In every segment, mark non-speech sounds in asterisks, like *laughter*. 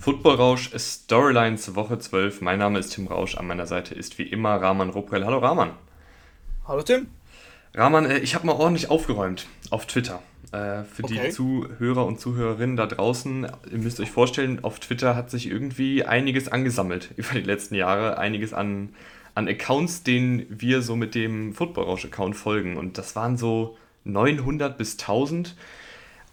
Football Rausch Storylines Woche 12. Mein Name ist Tim Rausch. An meiner Seite ist wie immer Rahman Ruprell. Hallo Rahman. Hallo Tim. Rahman, äh, ich habe mal ordentlich aufgeräumt auf Twitter. Äh, für okay. die Zuhörer und Zuhörerinnen da draußen, ihr müsst euch vorstellen, auf Twitter hat sich irgendwie einiges angesammelt *laughs* über die letzten Jahre. Einiges an, an Accounts, denen wir so mit dem Football Rausch-Account folgen. Und das waren so 900 bis 1000.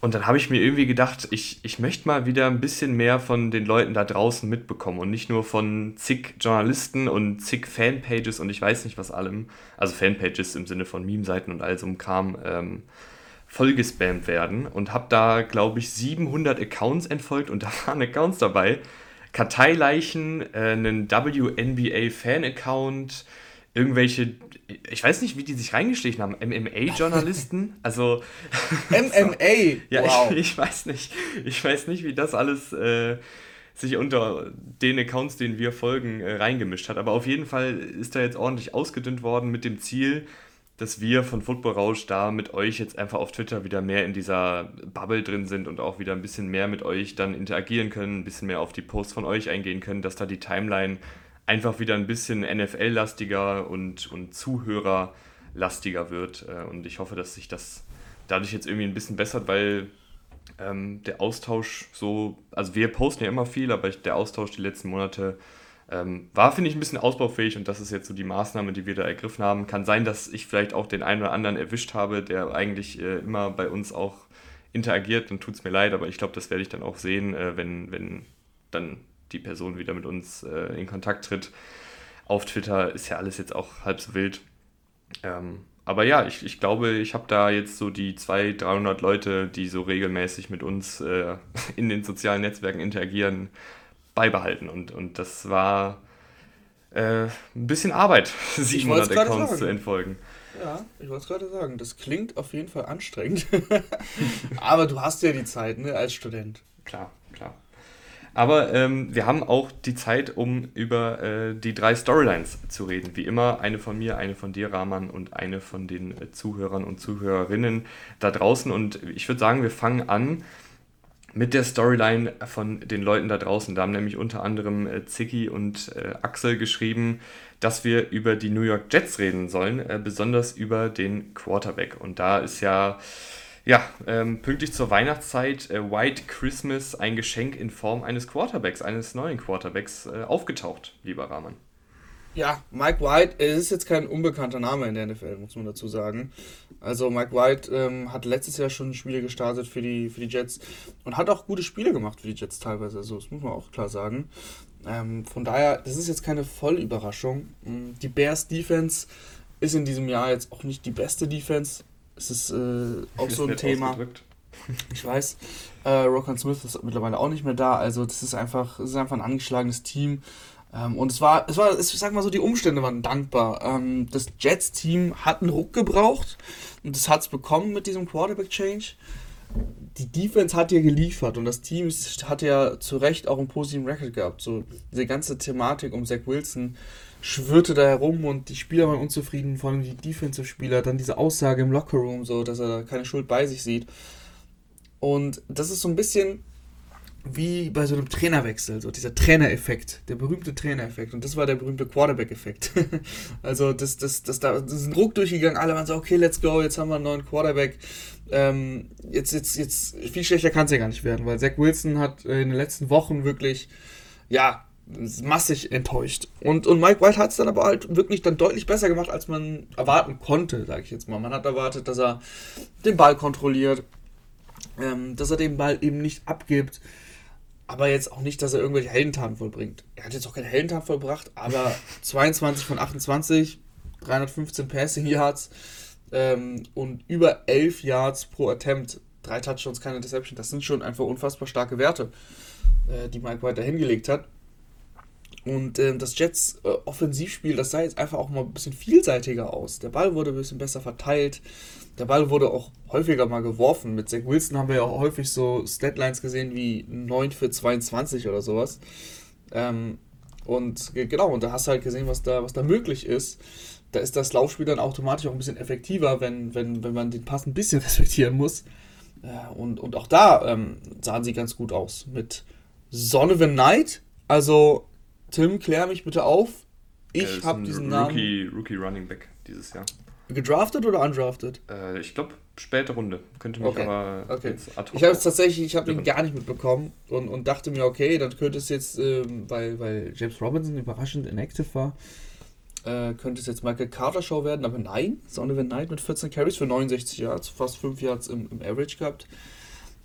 Und dann habe ich mir irgendwie gedacht, ich, ich möchte mal wieder ein bisschen mehr von den Leuten da draußen mitbekommen und nicht nur von zig Journalisten und zig Fanpages und ich weiß nicht was allem, also Fanpages im Sinne von Meme-Seiten und all so einem Kram, ähm, vollgespammt werden und habe da, glaube ich, 700 Accounts entfolgt und da waren Accounts dabei. Karteileichen, äh, einen WNBA-Fan-Account, irgendwelche, ich weiß nicht, wie die sich reingeschlichen haben, MMA-Journalisten, *laughs* also *laughs* MMA, ja, wow. ich, ich, weiß nicht, ich weiß nicht, wie das alles äh, sich unter den Accounts, denen wir folgen, äh, reingemischt hat, aber auf jeden Fall ist da jetzt ordentlich ausgedünnt worden mit dem Ziel, dass wir von Football Rausch da mit euch jetzt einfach auf Twitter wieder mehr in dieser Bubble drin sind und auch wieder ein bisschen mehr mit euch dann interagieren können, ein bisschen mehr auf die Posts von euch eingehen können, dass da die Timeline einfach wieder ein bisschen NFL-lastiger und, und Zuhörer-lastiger wird. Äh, und ich hoffe, dass sich das dadurch jetzt irgendwie ein bisschen bessert, weil ähm, der Austausch so, also wir posten ja immer viel, aber der Austausch die letzten Monate ähm, war, finde ich, ein bisschen ausbaufähig und das ist jetzt so die Maßnahme, die wir da ergriffen haben. Kann sein, dass ich vielleicht auch den einen oder anderen erwischt habe, der eigentlich äh, immer bei uns auch interagiert, dann tut es mir leid, aber ich glaube, das werde ich dann auch sehen, äh, wenn, wenn dann die Person wieder mit uns äh, in Kontakt tritt. Auf Twitter ist ja alles jetzt auch halb so wild. Ähm, aber ja, ich, ich glaube, ich habe da jetzt so die 200, 300 Leute, die so regelmäßig mit uns äh, *laughs* in den sozialen Netzwerken interagieren, beibehalten. Und, und das war äh, ein bisschen Arbeit, *laughs* 700 Accounts zu entfolgen. Ja, ich wollte es gerade sagen, das klingt auf jeden Fall anstrengend. *laughs* Aber du hast ja die Zeit, ne, als Student. Klar, klar. Aber ähm, wir haben auch die Zeit, um über äh, die drei Storylines zu reden. Wie immer, eine von mir, eine von dir, Rahman, und eine von den äh, Zuhörern und Zuhörerinnen da draußen. Und ich würde sagen, wir fangen an mit der Storyline von den Leuten da draußen. Da haben nämlich unter anderem äh, Ziggy und äh, Axel geschrieben, dass wir über die New York Jets reden sollen, äh, besonders über den Quarterback. Und da ist ja ja, ähm, pünktlich zur Weihnachtszeit äh, White Christmas ein Geschenk in Form eines Quarterbacks, eines neuen Quarterbacks äh, aufgetaucht, lieber Rahman. Ja, Mike White, es ist jetzt kein unbekannter Name in der NFL, muss man dazu sagen. Also Mike White ähm, hat letztes Jahr schon Spiele gestartet für die, für die Jets und hat auch gute Spiele gemacht für die Jets teilweise, also das muss man auch klar sagen. Ähm, von daher, das ist jetzt keine Vollüberraschung. Mm, die Bears Defense ist in diesem Jahr jetzt auch nicht die beste Defense, es ist äh, auch so ein Thema. *laughs* Ich weiß. Äh, Rokan Smith ist mittlerweile auch nicht mehr da. Also das ist einfach, es ist einfach ein angeschlagenes Team. Ähm, und es war, es war, ich sag mal so, die Umstände waren dankbar. Ähm, das Jets-Team hat einen Ruck gebraucht und das hat es bekommen mit diesem Quarterback-Change. Die Defense hat ja geliefert und das Team hat ja zu Recht auch einen positiven Record gehabt. So diese ganze Thematik um Zach Wilson schwirrte da herum und die Spieler waren unzufrieden, vor allem die Defensive-Spieler. Dann diese Aussage im Lockerroom, so, dass er keine Schuld bei sich sieht. Und das ist so ein bisschen wie bei so einem Trainerwechsel, so dieser Trainereffekt, der berühmte Trainereffekt. Und das war der berühmte Quarterback-Effekt. *laughs* also das, das, das, da ist ein Druck durchgegangen, alle waren so, okay, let's go, jetzt haben wir einen neuen Quarterback. Ähm, jetzt, jetzt, jetzt, viel schlechter kann es ja gar nicht werden, weil Zach Wilson hat in den letzten Wochen wirklich, ja, massig enttäuscht. Und, und Mike White hat es dann aber halt wirklich dann deutlich besser gemacht, als man erwarten konnte, sage ich jetzt mal. Man hat erwartet, dass er den Ball kontrolliert, ähm, dass er den Ball eben nicht abgibt, aber jetzt auch nicht, dass er irgendwelche Heldentaten vollbringt. Er hat jetzt auch keine Heldentaten vollbracht, aber *laughs* 22 von 28, 315 Passing Yards ähm, und über 11 Yards pro Attempt, drei Touchdowns, keine Interception, das sind schon einfach unfassbar starke Werte, äh, die Mike White da hingelegt hat. Und äh, das Jets äh, Offensivspiel, das sah jetzt einfach auch mal ein bisschen vielseitiger aus. Der Ball wurde ein bisschen besser verteilt. Der Ball wurde auch häufiger mal geworfen. Mit Zach Wilson haben wir ja auch häufig so Statlines gesehen wie 9 für 22 oder sowas. Ähm, und genau, und da hast du halt gesehen, was da, was da möglich ist. Da ist das Laufspiel dann automatisch auch ein bisschen effektiver, wenn, wenn, wenn man den Pass ein bisschen *laughs* respektieren muss. Äh, und, und auch da ähm, sahen sie ganz gut aus. Mit Sonovan Knight. Also, Tim, klär mich bitte auf. Ich habe diesen Rookie, Namen. Rookie Running Back dieses Jahr. Gedraftet oder undrafted? Äh, ich glaube, späte Runde. Könnte mich okay. aber okay. Ich habe es tatsächlich, ich habe ihn gar nicht mitbekommen und, und dachte mir, okay, dann könnte es jetzt, ähm, weil, weil James Robinson überraschend inactive war, äh, könnte es jetzt Michael Carter Show werden, aber nein, Donovan Knight mit 14 Carries für 69 Yards, fast 5 Yards im, im Average gehabt.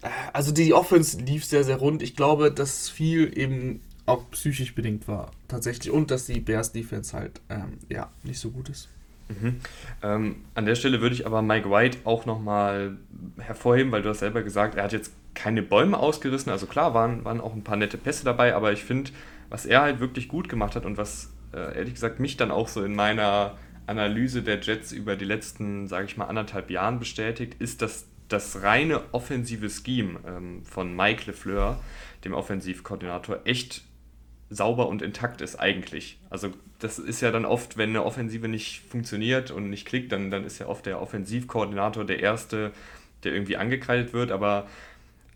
Äh, also die Offense lief sehr, sehr rund. Ich glaube, dass viel eben auch psychisch bedingt war, tatsächlich. Und dass die Bears Defense halt, ähm, ja, nicht so gut ist. Mhm. Ähm, an der Stelle würde ich aber Mike White auch nochmal hervorheben, weil du hast selber gesagt, er hat jetzt keine Bäume ausgerissen. Also klar, waren, waren auch ein paar nette Pässe dabei, aber ich finde, was er halt wirklich gut gemacht hat und was äh, ehrlich gesagt mich dann auch so in meiner Analyse der Jets über die letzten, sage ich mal, anderthalb Jahren bestätigt, ist, dass das reine offensive Scheme ähm, von Mike LeFleur, dem Offensivkoordinator, echt sauber und intakt ist eigentlich. Also das ist ja dann oft, wenn eine Offensive nicht funktioniert und nicht klickt, dann, dann ist ja oft der Offensivkoordinator der Erste, der irgendwie angekreidet wird. Aber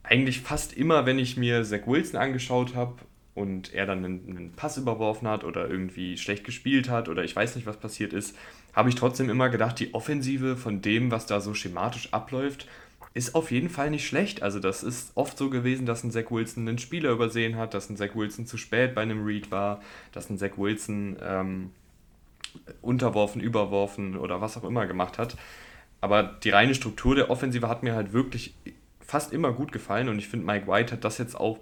eigentlich fast immer, wenn ich mir Zach Wilson angeschaut habe und er dann einen, einen, Pass überworfen hat oder irgendwie schlecht gespielt hat oder ich weiß nicht, was passiert ist, habe ich trotzdem immer gedacht, die Offensive von dem, was da so schematisch abläuft, ist auf jeden Fall nicht schlecht. Also das ist oft so gewesen, dass ein Zach Wilson einen Spieler übersehen hat, dass ein Zach Wilson zu spät bei einem Read war, dass ein Zach Wilson ähm, unterworfen, überworfen oder was auch immer gemacht hat. Aber die reine Struktur der Offensive hat mir halt wirklich fast immer gut gefallen und ich finde, Mike White hat das jetzt auch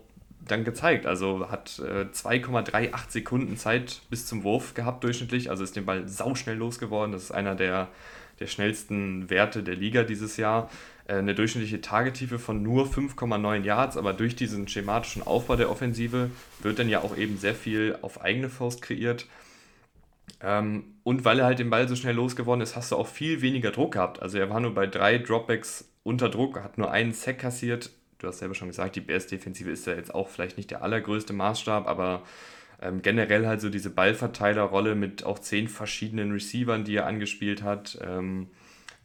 dann gezeigt. Also hat äh, 2,38 Sekunden Zeit bis zum Wurf gehabt durchschnittlich. Also ist den Ball sauschnell losgeworden. Das ist einer der, der schnellsten Werte der Liga dieses Jahr. Äh, eine durchschnittliche Tagetiefe von nur 5,9 Yards, aber durch diesen schematischen Aufbau der Offensive wird dann ja auch eben sehr viel auf eigene Faust kreiert. Ähm, und weil er halt den Ball so schnell losgeworden ist, hast du auch viel weniger Druck gehabt. Also er war nur bei drei Dropbacks unter Druck, hat nur einen Sack kassiert, du hast selber schon gesagt, die Bears-Defensive ist ja jetzt auch vielleicht nicht der allergrößte Maßstab, aber ähm, generell halt so diese Ballverteilerrolle mit auch zehn verschiedenen Receivern, die er angespielt hat, ähm,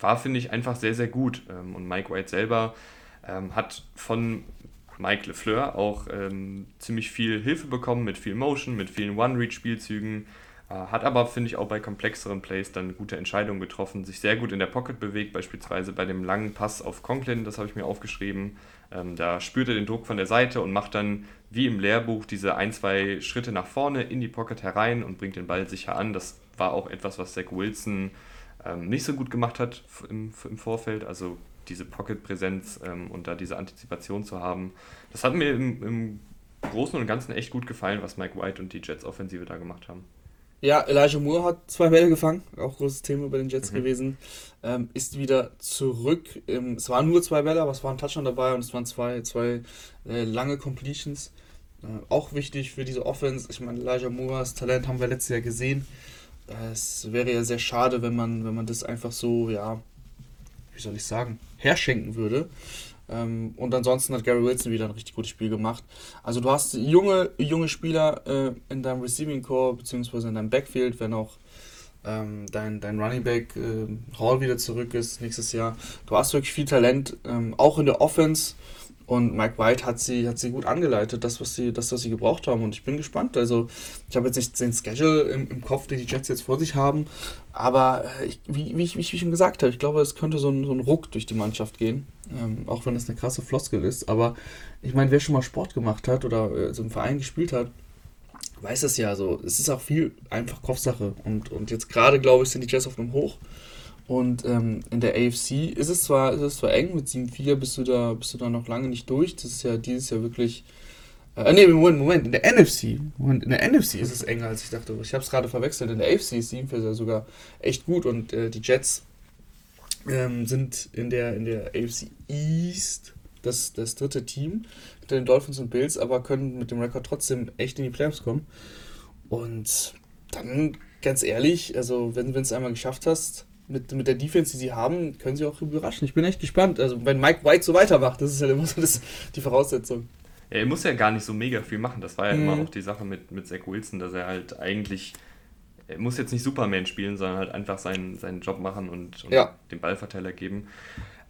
war, finde ich, einfach sehr, sehr gut. Ähm, und Mike White selber ähm, hat von Mike LeFleur auch ähm, ziemlich viel Hilfe bekommen mit viel Motion, mit vielen One-Read-Spielzügen. Äh, hat aber, finde ich, auch bei komplexeren Plays dann gute Entscheidungen getroffen, sich sehr gut in der Pocket bewegt, beispielsweise bei dem langen Pass auf Conklin, das habe ich mir aufgeschrieben. Ähm, da spürt er den Druck von der Seite und macht dann wie im Lehrbuch diese ein, zwei Schritte nach vorne in die Pocket herein und bringt den Ball sicher an. Das war auch etwas, was Zach Wilson ähm, nicht so gut gemacht hat im, im Vorfeld. Also diese Pocket-Präsenz ähm, und da diese Antizipation zu haben. Das hat mir im, im Großen und Ganzen echt gut gefallen, was Mike White und die Jets-Offensive da gemacht haben. Ja, Elijah Moore hat zwei Bälle gefangen, auch großes Thema bei den Jets mhm. gewesen. Ähm, ist wieder zurück. Ähm, es waren nur zwei Bälle, aber es war ein Touchdown dabei und es waren zwei, zwei äh, lange Completions. Äh, auch wichtig für diese Offense. Ich meine, Elijah Moores Talent haben wir letztes Jahr gesehen. Es wäre ja sehr schade, wenn man, wenn man das einfach so, ja, wie soll ich sagen, herschenken würde. Ähm, und ansonsten hat Gary Wilson wieder ein richtig gutes Spiel gemacht. Also du hast junge, junge Spieler äh, in deinem Receiving Core beziehungsweise in deinem Backfield, wenn auch ähm, dein, dein Running Back äh, Hall wieder zurück ist nächstes Jahr. Du hast wirklich viel Talent, ähm, auch in der Offense. Und Mike White hat sie, hat sie gut angeleitet, das, was sie, das, was sie gebraucht haben. Und ich bin gespannt. Also, ich habe jetzt nicht den Schedule im, im Kopf, den die Jets jetzt vor sich haben. Aber äh, ich, wie, wie, ich, wie ich schon gesagt habe, ich glaube, es könnte so ein, so ein Ruck durch die Mannschaft gehen. Ähm, auch wenn das eine krasse Floskel ist. Aber ich meine, wer schon mal Sport gemacht hat oder äh, so im Verein gespielt hat, weiß es ja so. Es ist auch viel einfach Kopfsache. Und, und jetzt gerade, glaube ich, sind die Jets auf einem Hoch. Und ähm, in der AFC ist es zwar, ist es zwar eng, mit 7-4 bist du da, bist du da noch lange nicht durch. Das ist ja dieses Jahr wirklich. Äh, nee, Moment, Moment, in der NFC. Moment, in der NFC ist es enger, als ich dachte. Ich habe es gerade verwechselt. In der AFC ist 7 4 sogar echt gut und äh, die Jets ähm, sind in der, in der AFC East das, das dritte Team hinter den Dolphins und Bills, aber können mit dem Rekord trotzdem echt in die Playoffs kommen. Und dann, ganz ehrlich, also wenn du es einmal geschafft hast, mit, mit der Defense, die sie haben, können sie auch überraschen. Ich bin echt gespannt. Also wenn Mike White so weitermacht, das ist halt immer so das, die Voraussetzung. Ja, er muss ja gar nicht so mega viel machen. Das war ja mhm. immer auch die Sache mit, mit Zach Wilson, dass er halt eigentlich, er muss jetzt nicht Superman spielen, sondern halt einfach seinen, seinen Job machen und, und ja. den Ballverteiler geben.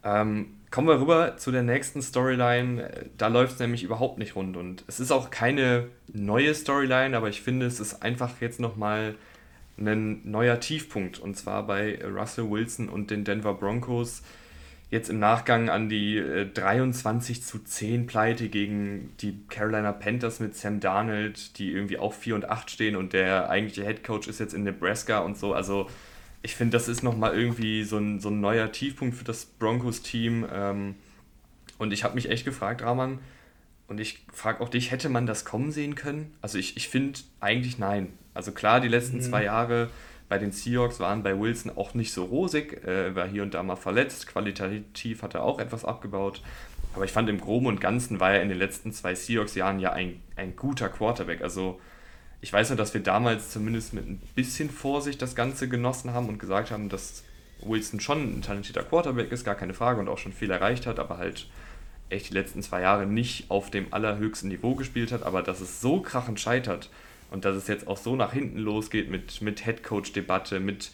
Ähm, kommen wir rüber zu der nächsten Storyline. Da läuft es nämlich überhaupt nicht rund. Und es ist auch keine neue Storyline, aber ich finde, es ist einfach jetzt nochmal ein neuer Tiefpunkt. Und zwar bei Russell Wilson und den Denver Broncos. Jetzt im Nachgang an die äh, 23 zu 10 Pleite gegen die Carolina Panthers mit Sam Darnold, die irgendwie auch 4 und 8 stehen und der eigentliche Head Coach ist jetzt in Nebraska und so. Also ich finde, das ist nochmal irgendwie so ein, so ein neuer Tiefpunkt für das Broncos-Team. Ähm, und ich habe mich echt gefragt, Rahman, und ich frage auch dich, hätte man das kommen sehen können? Also ich, ich finde eigentlich nein. Also klar, die letzten mhm. zwei Jahre bei den Seahawks waren bei Wilson auch nicht so rosig, äh, war hier und da mal verletzt, qualitativ hat er auch etwas abgebaut. Aber ich fand im Groben und Ganzen war er in den letzten zwei Seahawks-Jahren ja ein, ein guter Quarterback. Also ich weiß nur, dass wir damals zumindest mit ein bisschen Vorsicht das Ganze genossen haben und gesagt haben, dass Wilson schon ein talentierter Quarterback ist, gar keine Frage, und auch schon viel erreicht hat, aber halt echt die letzten zwei Jahre nicht auf dem allerhöchsten Niveau gespielt hat, aber dass es so krachend scheitert und dass es jetzt auch so nach hinten losgeht mit, mit Headcoach-Debatte, mit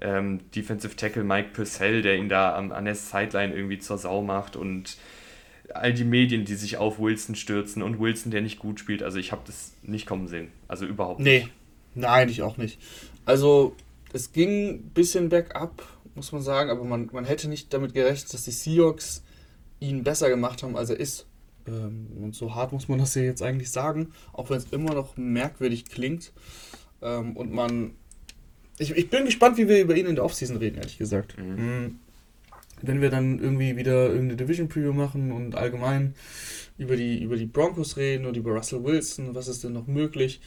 ähm, Defensive Tackle Mike Purcell, der ihn da an, an der Sideline irgendwie zur Sau macht und all die Medien, die sich auf Wilson stürzen und Wilson, der nicht gut spielt. Also ich habe das nicht kommen sehen. Also überhaupt nee. nicht. Nee, nein, ich auch nicht. Also es ging ein bisschen bergab, muss man sagen, aber man, man hätte nicht damit gerechnet, dass die Seahawks ihn besser gemacht haben, als er ist. Ähm, und so hart muss man das ja jetzt eigentlich sagen, auch wenn es immer noch merkwürdig klingt. Ähm, und man. Ich, ich bin gespannt, wie wir über ihn in der Offseason reden, ehrlich gesagt. Mhm. mhm wenn wir dann irgendwie wieder irgendeine Division Preview machen und allgemein über die, über die Broncos reden und über Russell Wilson, was ist denn noch möglich,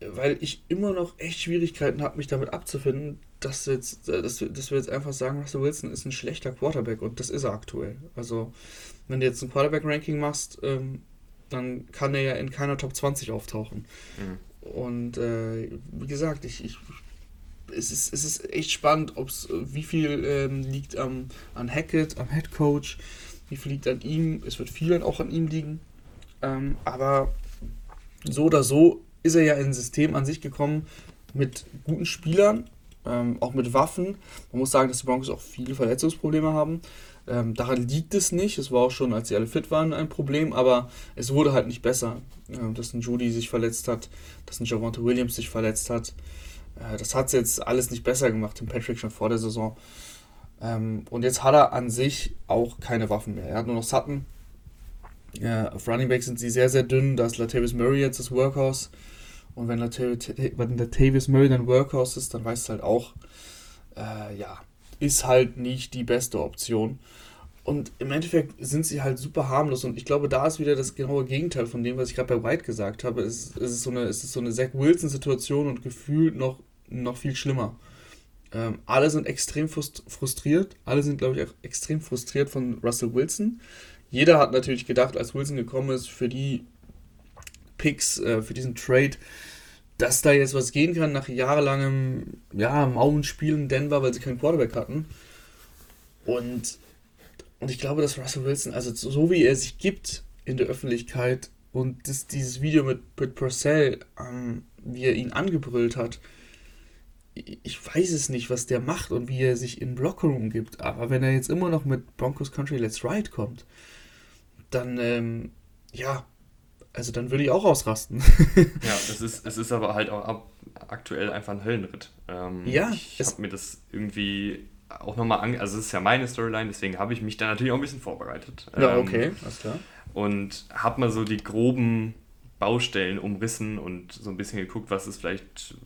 weil ich immer noch echt Schwierigkeiten habe, mich damit abzufinden, dass, jetzt, dass, dass wir jetzt einfach sagen, Russell Wilson ist ein schlechter Quarterback und das ist er aktuell. Also, wenn du jetzt ein Quarterback-Ranking machst, ähm, dann kann er ja in keiner Top 20 auftauchen. Mhm. Und äh, wie gesagt, ich, ich es ist, es ist echt spannend, ob's, wie viel ähm, liegt am, an Hackett, am Head Coach, wie viel liegt an ihm. Es wird viel auch an ihm liegen. Ähm, aber so oder so ist er ja in ein System an sich gekommen mit guten Spielern, ähm, auch mit Waffen. Man muss sagen, dass die Broncos auch viele Verletzungsprobleme haben. Ähm, daran liegt es nicht. Es war auch schon, als sie alle fit waren, ein Problem, aber es wurde halt nicht besser. Ähm, dass ein Judy sich verletzt hat, dass ein Javante Williams sich verletzt hat. Äh, das hat es jetzt alles nicht besser gemacht, Tim Patrick schon vor der Saison. Ähm, und jetzt hat er an sich auch keine Waffen mehr. Er hat nur noch Sutton. Ja, auf Running Back sind sie sehr, sehr dünn. Da ist Latavius Murray jetzt das Workhouse. Und wenn Latavius Murray dann Workhouse ist, dann weißt du halt auch, äh, ja, ist halt nicht die beste Option. Und im Endeffekt sind sie halt super harmlos. Und ich glaube, da ist wieder das genaue Gegenteil von dem, was ich gerade bei White gesagt habe. Es, es, ist so eine, es ist so eine Zach Wilson-Situation und gefühlt noch noch viel schlimmer. Ähm, alle sind extrem frustriert. Alle sind, glaube ich, auch extrem frustriert von Russell Wilson. Jeder hat natürlich gedacht, als Wilson gekommen ist, für die Picks, äh, für diesen Trade, dass da jetzt was gehen kann nach jahrelangem ja, Mauenspiel in Denver, weil sie keinen Quarterback hatten. Und, und ich glaube, dass Russell Wilson, also so wie er sich gibt in der Öffentlichkeit und das, dieses Video mit Britt Purcell, ähm, wie er ihn angebrüllt hat, ich weiß es nicht, was der macht und wie er sich in Blockroom gibt, aber wenn er jetzt immer noch mit Broncos Country Let's Ride kommt, dann, ähm, ja, also dann würde ich auch ausrasten. *laughs* ja, es ist, es ist aber halt auch ab, aktuell einfach ein Höllenritt. Ähm, ja. Ich habe mir das irgendwie auch nochmal ange... Also es ist ja meine Storyline, deswegen habe ich mich da natürlich auch ein bisschen vorbereitet. Ja, ähm, okay, alles klar. Und habe mal so die groben Baustellen umrissen und so ein bisschen geguckt, was ist vielleicht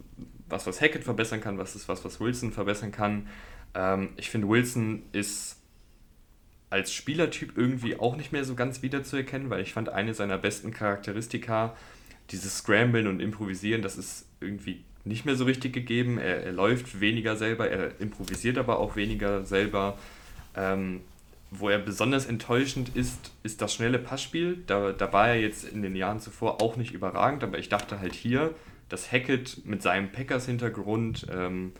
was, was Hackett verbessern kann, was ist was, was Wilson verbessern kann. Ähm, ich finde, Wilson ist als Spielertyp irgendwie auch nicht mehr so ganz wiederzuerkennen, weil ich fand, eine seiner besten Charakteristika, dieses Scramblen und Improvisieren, das ist irgendwie nicht mehr so richtig gegeben. Er, er läuft weniger selber, er improvisiert aber auch weniger selber. Ähm, wo er besonders enttäuschend ist, ist das schnelle Passspiel. Da, da war er jetzt in den Jahren zuvor auch nicht überragend, aber ich dachte halt hier, dass Hackett mit seinem Packers-Hintergrund, ähm,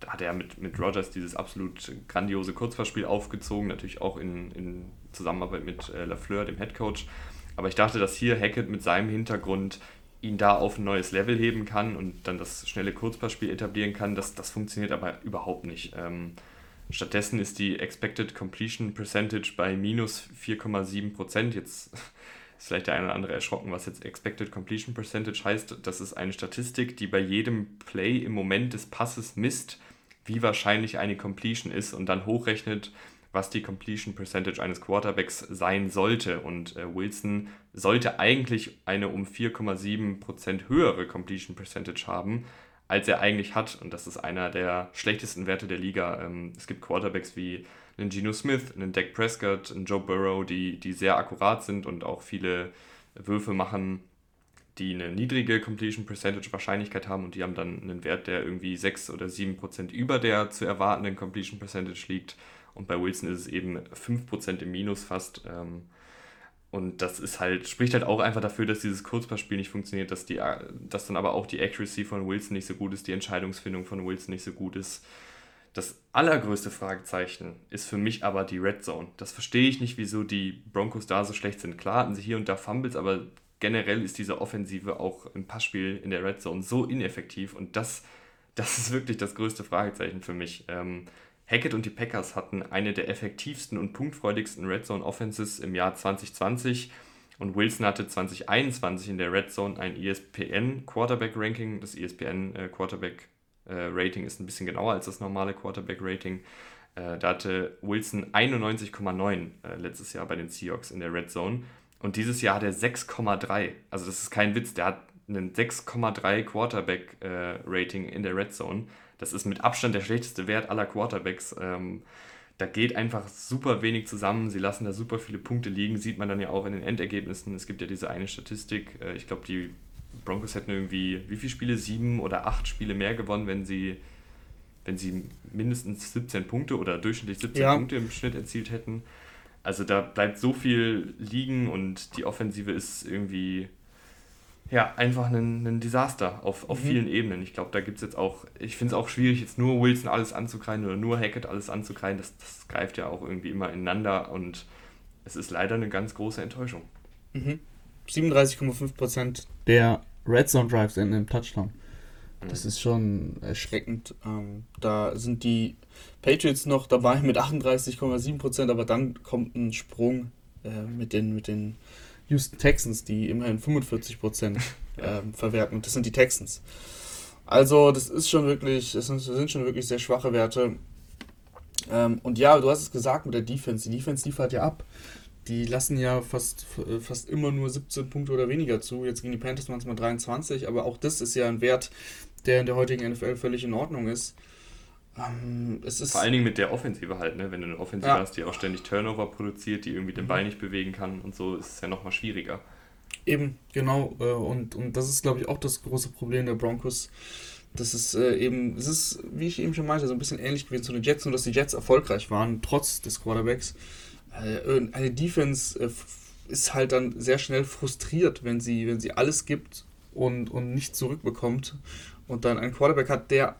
da hat er mit, mit Rogers dieses absolut grandiose Kurzverspiel aufgezogen, natürlich auch in, in Zusammenarbeit mit äh, Lafleur, dem Headcoach. Aber ich dachte, dass hier Hackett mit seinem Hintergrund ihn da auf ein neues Level heben kann und dann das schnelle Kurzpassspiel etablieren kann. Das, das funktioniert aber überhaupt nicht. Ähm, stattdessen ist die Expected Completion Percentage bei minus 4,7 Prozent. Jetzt ist vielleicht der eine oder andere erschrocken, was jetzt Expected Completion Percentage heißt. Das ist eine Statistik, die bei jedem Play im Moment des Passes misst, wie wahrscheinlich eine Completion ist und dann hochrechnet, was die Completion Percentage eines Quarterbacks sein sollte. Und äh, Wilson sollte eigentlich eine um 4,7% höhere Completion Percentage haben, als er eigentlich hat. Und das ist einer der schlechtesten Werte der Liga. Ähm, es gibt Quarterbacks wie einen Geno Smith, einen Dak Prescott, einen Joe Burrow, die, die sehr akkurat sind und auch viele Würfe machen, die eine niedrige Completion Percentage Wahrscheinlichkeit haben und die haben dann einen Wert, der irgendwie 6 oder 7% über der zu erwartenden Completion Percentage liegt. Und bei Wilson ist es eben 5% im Minus fast. Ähm, und das ist halt, spricht halt auch einfach dafür, dass dieses Kurzpassspiel nicht funktioniert, dass, die, dass dann aber auch die Accuracy von Wilson nicht so gut ist, die Entscheidungsfindung von Wilson nicht so gut ist. Das allergrößte Fragezeichen ist für mich aber die Red Zone. Das verstehe ich nicht, wieso die Broncos da so schlecht sind. Klar hatten sie hier und da Fumbles, aber generell ist diese Offensive auch im Passspiel in der Red Zone so ineffektiv und das, das ist wirklich das größte Fragezeichen für mich. Ähm, Hackett und die Packers hatten eine der effektivsten und punktfreudigsten Red Zone Offenses im Jahr 2020 und Wilson hatte 2021 in der Red Zone ein ESPN Quarterback Ranking. Das ESPN äh, Quarterback äh, Rating ist ein bisschen genauer als das normale Quarterback Rating. Äh, da hatte Wilson 91,9 äh, letztes Jahr bei den Seahawks in der Red Zone und dieses Jahr hat er 6,3. Also das ist kein Witz, der hat einen 6,3 Quarterback äh, in der Red Zone. Das ist mit Abstand der schlechteste Wert aller Quarterbacks. Ähm, da geht einfach super wenig zusammen. Sie lassen da super viele Punkte liegen. Sieht man dann ja auch in den Endergebnissen. Es gibt ja diese eine Statistik. Äh, ich glaube, die Broncos hätten irgendwie, wie viele Spiele? Sieben oder acht Spiele mehr gewonnen, wenn sie, wenn sie mindestens 17 Punkte oder durchschnittlich 17 ja. Punkte im Schnitt erzielt hätten. Also da bleibt so viel liegen und die Offensive ist irgendwie ja, einfach ein, ein Desaster auf, auf mhm. vielen Ebenen. Ich glaube, da gibt es jetzt auch, ich finde es auch schwierig, jetzt nur Wilson alles anzukreiden oder nur Hackett alles anzukreiden. Das, das greift ja auch irgendwie immer ineinander und es ist leider eine ganz große Enttäuschung. Mhm. 37,5% der Red Zone Drives in einem Touchdown. Das mhm. ist schon erschreckend. Ähm, da sind die Patriots noch dabei mit 38,7%, aber dann kommt ein Sprung äh, mit den, mit den Houston Texans, die immerhin 45 Prozent *laughs* ähm, verwerten. Und das sind die Texans. Also, das ist schon wirklich, das sind, das sind schon wirklich sehr schwache Werte. Ähm, und ja, du hast es gesagt mit der Defense. Die Defense liefert ja ab. Die lassen ja fast, fast immer nur 17 Punkte oder weniger zu. Jetzt gegen die Panthers waren es mal 23, aber auch das ist ja ein Wert, der in der heutigen NFL völlig in Ordnung ist. Ähm, Vor allen Dingen mit der Offensive halt, ne? wenn du eine Offensive ja. hast, die auch ständig Turnover produziert, die irgendwie den mhm. Ball nicht bewegen kann und so, ist es ja nochmal schwieriger. Eben, genau. Äh, und, und das ist, glaube ich, auch das große Problem der Broncos. Das ist äh, eben, es ist, wie ich eben schon meinte, so ein bisschen ähnlich gewesen zu den Jets, nur dass die Jets erfolgreich waren, trotz des Quarterbacks. Äh, eine Defense ist halt dann sehr schnell frustriert, wenn sie, wenn sie alles gibt und, und nicht zurückbekommt. Und dann ein Quarterback hat, der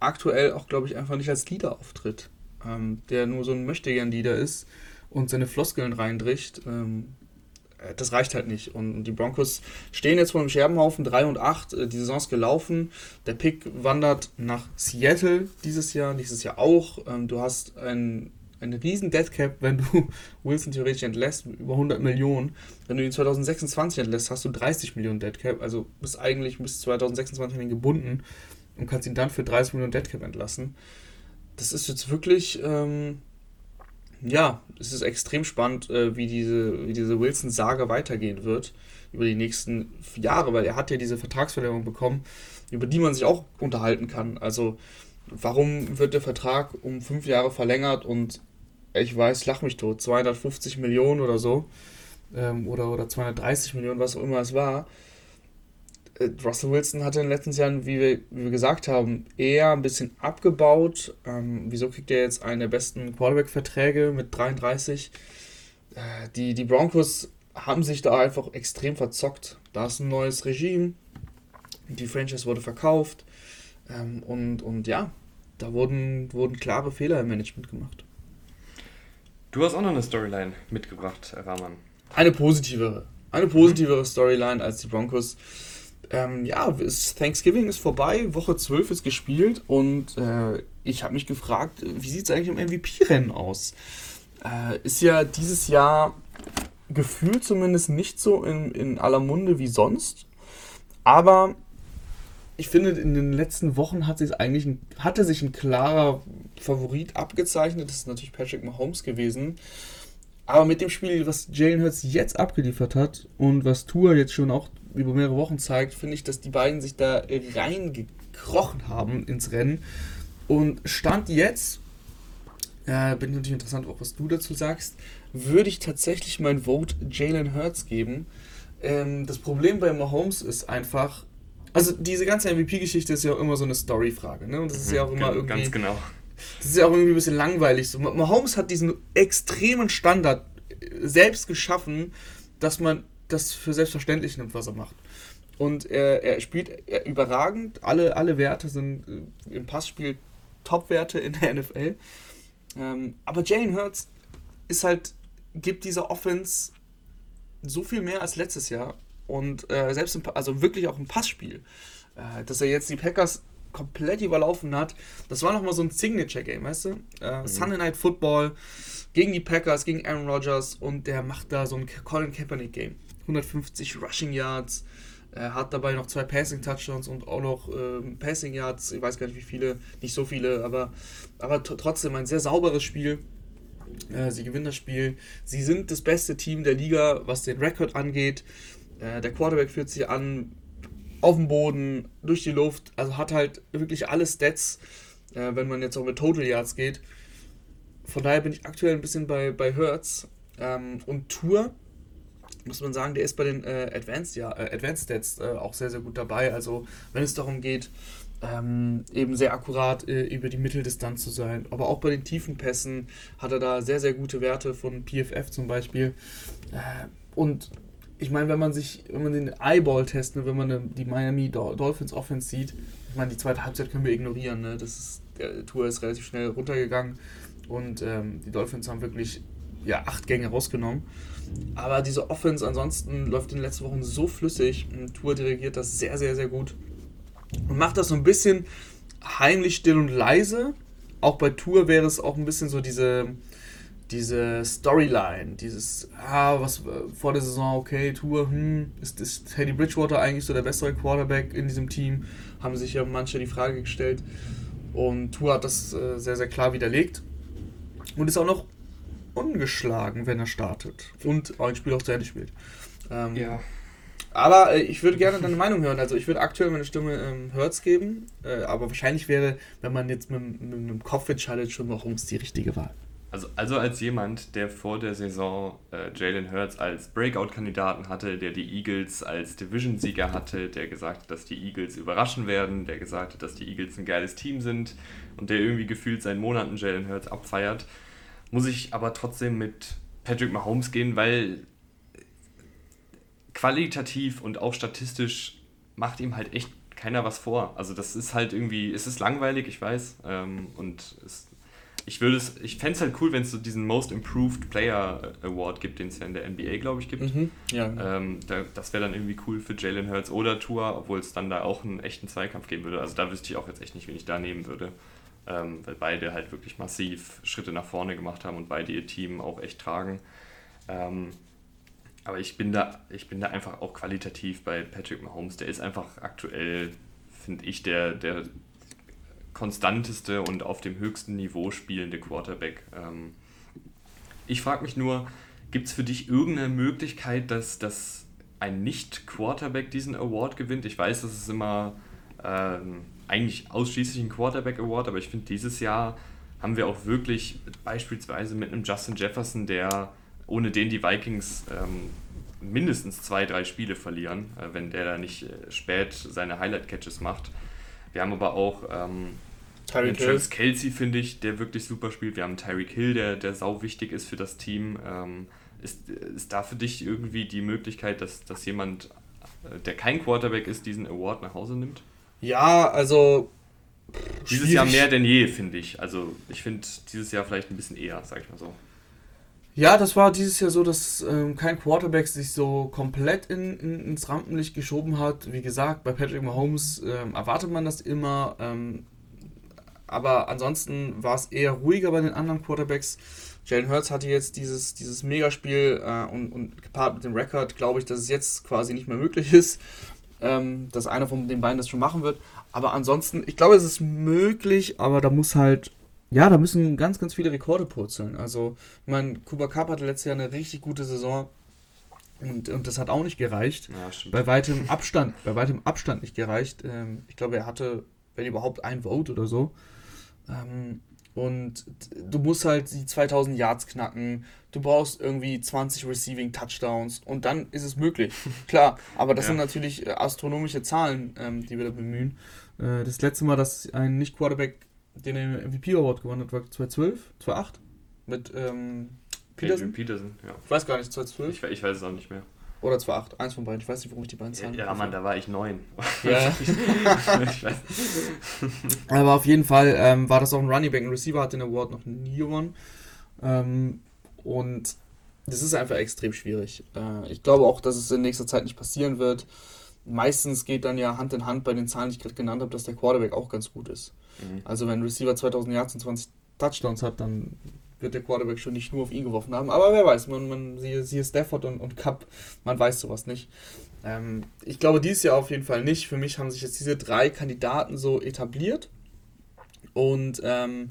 aktuell auch, glaube ich, einfach nicht als Leader auftritt. Ähm, der nur so ein Möchtegern-Leader ist und seine Floskeln reindricht. Ähm, äh, das reicht halt nicht. Und die Broncos stehen jetzt vor dem Scherbenhaufen 3 und 8. Äh, die Saison ist gelaufen. Der Pick wandert nach Seattle dieses Jahr, nächstes Jahr auch. Ähm, du hast ein, einen riesen Deadcap, wenn du *laughs* Wilson theoretisch entlässt, über 100 Millionen. Wenn du ihn 2026 entlässt, hast du 30 Millionen Deadcap. Also bist eigentlich bis 2026 gebunden und kannst ihn dann für 30 Millionen Deadcap entlassen. Das ist jetzt wirklich, ähm, ja, es ist extrem spannend, äh, wie diese, wie diese Wilson-Saga weitergehen wird über die nächsten Jahre, weil er hat ja diese Vertragsverlängerung bekommen, über die man sich auch unterhalten kann. Also, warum wird der Vertrag um fünf Jahre verlängert und ich weiß, lach mich tot, 250 Millionen oder so, ähm, oder, oder 230 Millionen, was auch immer es war. Äh, Russell Wilson hatte in den letzten Jahren, wie wir, wie wir gesagt haben, eher ein bisschen abgebaut. Ähm, wieso kriegt er jetzt einen der besten Quarterback-Verträge mit 33? Äh, die, die Broncos haben sich da einfach extrem verzockt. Da ist ein neues Regime, Die Franchise wurde verkauft. Ähm, und, und ja, da wurden, wurden klare Fehler im Management gemacht. Du hast auch noch eine Storyline mitgebracht, Rahman. Eine positivere. Eine positivere Storyline als die Broncos. Ähm, ja, ist, Thanksgiving ist vorbei, Woche 12 ist gespielt und äh, ich habe mich gefragt, wie sieht es eigentlich im MVP-Rennen aus? Äh, ist ja dieses Jahr gefühlt zumindest nicht so in, in aller Munde wie sonst, aber ich finde, in den letzten Wochen hat eigentlich ein, hatte sich ein klarer Favorit abgezeichnet. Das ist natürlich Patrick Mahomes gewesen. Aber mit dem Spiel, was Jalen Hurts jetzt abgeliefert hat und was Tour jetzt schon auch über mehrere Wochen zeigt, finde ich, dass die beiden sich da reingekrochen haben ins Rennen. Und Stand jetzt, äh, bin natürlich interessant, auch was du dazu sagst, würde ich tatsächlich mein Vote Jalen Hurts geben. Ähm, das Problem bei Mahomes ist einfach, also diese ganze MVP-Geschichte ist ja auch immer so eine Story-Frage, ne? Und das ist ja auch immer irgendwie. Ganz genau. Das ist ja auch irgendwie ein bisschen langweilig. So, Mahomes hat diesen extremen Standard äh, selbst geschaffen, dass man das für selbstverständlich nimmt, was er macht. Und er, er spielt überragend. Alle, alle Werte sind äh, im Passspiel Top-Werte in der *laughs* NFL. Ähm, aber Jalen Hurts ist halt, gibt dieser Offense so viel mehr als letztes Jahr. Und äh, selbst im, also wirklich auch im Passspiel. Äh, dass er jetzt die Packers komplett überlaufen hat. Das war nochmal so ein Signature-Game, weißt du? Äh, mhm. Sunday Night Football gegen die Packers, gegen Aaron Rodgers und der macht da so ein Colin Kaepernick-Game. 150 Rushing Yards, er hat dabei noch zwei Passing Touchdowns und auch noch ähm, Passing Yards, ich weiß gar nicht wie viele, nicht so viele, aber, aber trotzdem ein sehr sauberes Spiel. Äh, sie gewinnen das Spiel. Sie sind das beste Team der Liga, was den Rekord angeht. Äh, der Quarterback führt sich an, auf dem Boden, durch die Luft, also hat halt wirklich alle Stats, äh, wenn man jetzt auch mit Total Yards geht. Von daher bin ich aktuell ein bisschen bei, bei Hertz. Ähm, und Tour, muss man sagen, der ist bei den äh, Advanced, ja, äh, Advanced Stats äh, auch sehr, sehr gut dabei. Also, wenn es darum geht, ähm, eben sehr akkurat äh, über die Mitteldistanz zu sein. Aber auch bei den tiefen Pässen hat er da sehr, sehr gute Werte von PFF zum Beispiel. Äh, und ich meine, wenn man sich, wenn man den Eyeball testet, wenn man die Miami Dolphins Offense sieht, ich meine, die zweite Halbzeit können wir ignorieren. Ne? Das ist, der Tour ist relativ schnell runtergegangen und ähm, die Dolphins haben wirklich ja, acht Gänge rausgenommen. Aber diese Offense ansonsten läuft in den letzten Wochen so flüssig. Tour dirigiert das sehr, sehr, sehr gut. Und macht das so ein bisschen heimlich, still und leise. Auch bei Tour wäre es auch ein bisschen so diese, diese Storyline, dieses, ah, was vor der Saison, okay, Tour, hm, ist, ist Teddy Bridgewater eigentlich so der bessere Quarterback in diesem Team? Haben sich ja manche die Frage gestellt. Und Tour hat das äh, sehr, sehr klar widerlegt. Und ist auch noch ungeschlagen, wenn er startet. Und ein Spiel auch zu Ende spielt. Ähm, ja. Aber äh, ich würde gerne deine Meinung hören. Also ich würde aktuell meine Stimme ähm, Hertz geben, äh, aber wahrscheinlich wäre, wenn man jetzt mit, mit, mit dem Kopf entscheidet, schon warum es die richtige Wahl. Also, also als jemand, der vor der Saison äh, Jalen Hurts als Breakout-Kandidaten hatte, der die Eagles als Division-Sieger hatte, der gesagt hat, dass die Eagles überraschen werden, der gesagt hat, dass die Eagles ein geiles Team sind und der irgendwie gefühlt seit Monaten Jalen Hurts abfeiert, muss ich aber trotzdem mit Patrick Mahomes gehen, weil qualitativ und auch statistisch macht ihm halt echt keiner was vor. Also das ist halt irgendwie, es ist langweilig, ich weiß, ähm, und es ich würde es, ich fände es halt cool, wenn es so diesen Most Improved Player Award gibt, den es ja in der NBA, glaube ich, gibt. Mhm, ja. Ähm, da, das wäre dann irgendwie cool für Jalen Hurts oder Tua, obwohl es dann da auch einen echten Zweikampf geben würde. Also da wüsste ich auch jetzt echt nicht, wen ich da nehmen würde. Ähm, weil beide halt wirklich massiv Schritte nach vorne gemacht haben und beide ihr Team auch echt tragen. Ähm, aber ich bin da, ich bin da einfach auch qualitativ bei Patrick Mahomes. Der ist einfach aktuell, finde ich, der, der konstanteste und auf dem höchsten Niveau spielende Quarterback. Ähm, ich frage mich nur, gibt es für dich irgendeine Möglichkeit, dass, dass ein Nicht-Quarterback diesen Award gewinnt? Ich weiß, das ist immer ähm, eigentlich ausschließlich ein Quarterback-Award, aber ich finde, dieses Jahr haben wir auch wirklich beispielsweise mit einem Justin Jefferson, der ohne den die Vikings ähm, mindestens zwei, drei Spiele verlieren, äh, wenn der da nicht äh, spät seine Highlight-Catches macht. Wir haben aber auch ähm, Tyreek Travis Kelsey, finde ich, der wirklich super spielt. Wir haben Tyreek Hill, der, der sau wichtig ist für das Team. Ähm, ist, ist da für dich irgendwie die Möglichkeit, dass, dass jemand äh, der kein Quarterback ist, diesen Award nach Hause nimmt? Ja, also. Dieses schwierig. Jahr mehr denn je, finde ich. Also ich finde dieses Jahr vielleicht ein bisschen eher, sag ich mal so. Ja, das war dieses Jahr so, dass ähm, kein Quarterback sich so komplett in, in, ins Rampenlicht geschoben hat. Wie gesagt, bei Patrick Mahomes ähm, erwartet man das immer. Ähm, aber ansonsten war es eher ruhiger bei den anderen Quarterbacks. Jalen Hurts hatte jetzt dieses, dieses Megaspiel äh, und, und gepaart mit dem Rekord, glaube ich, dass es jetzt quasi nicht mehr möglich ist, ähm, dass einer von den beiden das schon machen wird. Aber ansonsten, ich glaube, es ist möglich, aber da muss halt, ja, da müssen ganz, ganz viele Rekorde purzeln. Also, ich meine, Kuba Cup hatte letztes Jahr eine richtig gute Saison. Und, und das hat auch nicht gereicht. Ja, bei weitem Abstand, bei weitem Abstand nicht gereicht. Ähm, ich glaube, er hatte, wenn überhaupt, ein Vote oder so. Ähm, und du musst halt die 2000 Yards knacken. Du brauchst irgendwie 20 Receiving Touchdowns und dann ist es möglich. *laughs* Klar, aber das ja. sind natürlich äh, astronomische Zahlen, ähm, die wir da bemühen. Äh, das letzte Mal, dass ein Nicht-Quarterback den MVP Award gewonnen hat, war 2012, 2008 mit ähm, Peterson. Peterson ja. Ich weiß gar nicht, 2012. Ich, ich weiß es auch nicht mehr. Oder 2,8. Eins von beiden. Ich weiß nicht, warum ich die beiden Zahlen. Ja, ja Mann, da war ich neun. Ja. *laughs* Aber auf jeden Fall ähm, war das auch ein Running Back. Ein Receiver hat den Award noch nie gewonnen. Ähm, und das ist einfach extrem schwierig. Äh, ich glaube auch, dass es in nächster Zeit nicht passieren wird. Meistens geht dann ja Hand in Hand bei den Zahlen, die ich gerade genannt habe, dass der Quarterback auch ganz gut ist. Mhm. Also wenn ein Receiver 2000 Yards und 20 Touchdowns hat, dann wird der Quarterback schon nicht nur auf ihn geworfen haben. Aber wer weiß, man, man siehe, siehe Stafford und, und Cup, man weiß sowas nicht. Ähm, ich glaube dieses Jahr auf jeden Fall nicht. Für mich haben sich jetzt diese drei Kandidaten so etabliert. Und ähm,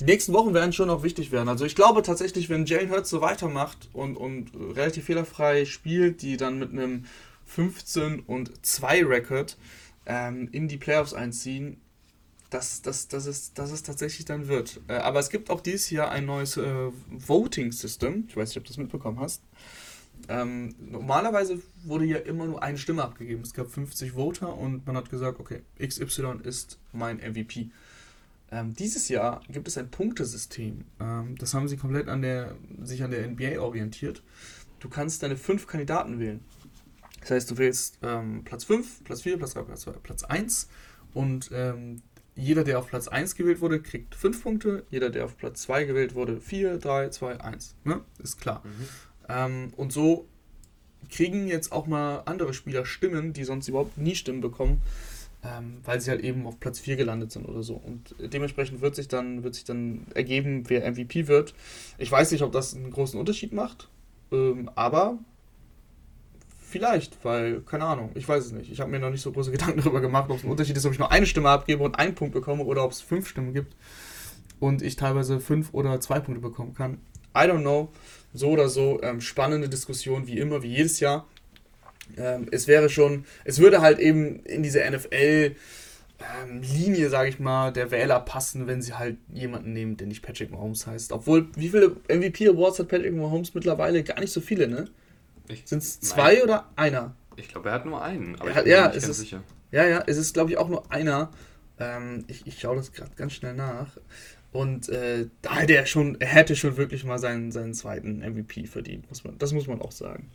die nächsten Wochen werden schon noch wichtig werden. Also ich glaube tatsächlich, wenn Jalen Hurts so weitermacht und, und relativ fehlerfrei spielt, die dann mit einem 15 und 2 Record ähm, in die Playoffs einziehen, dass, dass, dass, es, dass es tatsächlich dann wird. Äh, aber es gibt auch dieses Jahr ein neues äh, Voting-System. Ich weiß nicht, ob du das mitbekommen hast. Ähm, normalerweise wurde ja immer nur eine Stimme abgegeben. Es gab 50 Voter und man hat gesagt, okay, XY ist mein MVP. Ähm, dieses Jahr gibt es ein Punktesystem. Ähm, das haben sie komplett an der, sich an der NBA orientiert. Du kannst deine fünf Kandidaten wählen. Das heißt, du wählst ähm, Platz 5, Platz 4, Platz 3, Platz 2, Platz 1 und ähm, jeder, der auf Platz 1 gewählt wurde, kriegt 5 Punkte. Jeder, der auf Platz 2 gewählt wurde, 4, 3, 2, 1. Ne? Ist klar. Mhm. Ähm, und so kriegen jetzt auch mal andere Spieler Stimmen, die sonst überhaupt nie Stimmen bekommen, ähm, weil sie halt eben auf Platz 4 gelandet sind oder so. Und dementsprechend wird sich dann, wird sich dann ergeben, wer MVP wird. Ich weiß nicht, ob das einen großen Unterschied macht, ähm, aber Vielleicht, weil, keine Ahnung, ich weiß es nicht. Ich habe mir noch nicht so große *laughs* Gedanken darüber gemacht, ob es ein Unterschied ist, ob ich nur eine Stimme abgebe und einen Punkt bekomme oder ob es fünf Stimmen gibt und ich teilweise fünf oder zwei Punkte bekommen kann. I don't know. So oder so, ähm, spannende Diskussion, wie immer, wie jedes Jahr. Ähm, es wäre schon, es würde halt eben in diese NFL- ähm, Linie, sage ich mal, der Wähler passen, wenn sie halt jemanden nehmen, der nicht Patrick Mahomes heißt. Obwohl, wie viele MVP-Awards hat Patrick Mahomes mittlerweile? Gar nicht so viele, ne? Sind es zwei oder einer? Ich glaube, er hat nur einen, aber er hat, ich bin ja, nicht ganz sicher. Ja, ja, es ist, glaube ich, auch nur einer. Ähm, ich, ich schaue das gerade ganz schnell nach. Und äh, da hätte er schon, er hätte schon wirklich mal seinen, seinen zweiten MVP verdient, muss man, das muss man auch sagen.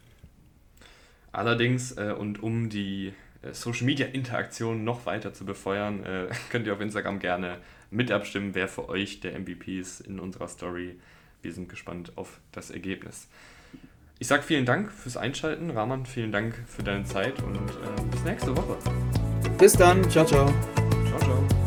Allerdings, äh, und um die äh, Social Media Interaktion noch weiter zu befeuern, äh, *laughs* könnt ihr auf Instagram gerne mit abstimmen, wer für euch der MVP ist in unserer Story. Wir sind gespannt auf das Ergebnis. Ich sage vielen Dank fürs Einschalten. Rahman, vielen Dank für deine Zeit und äh, bis nächste Woche. Bis dann. Ciao, ciao. Ciao, ciao.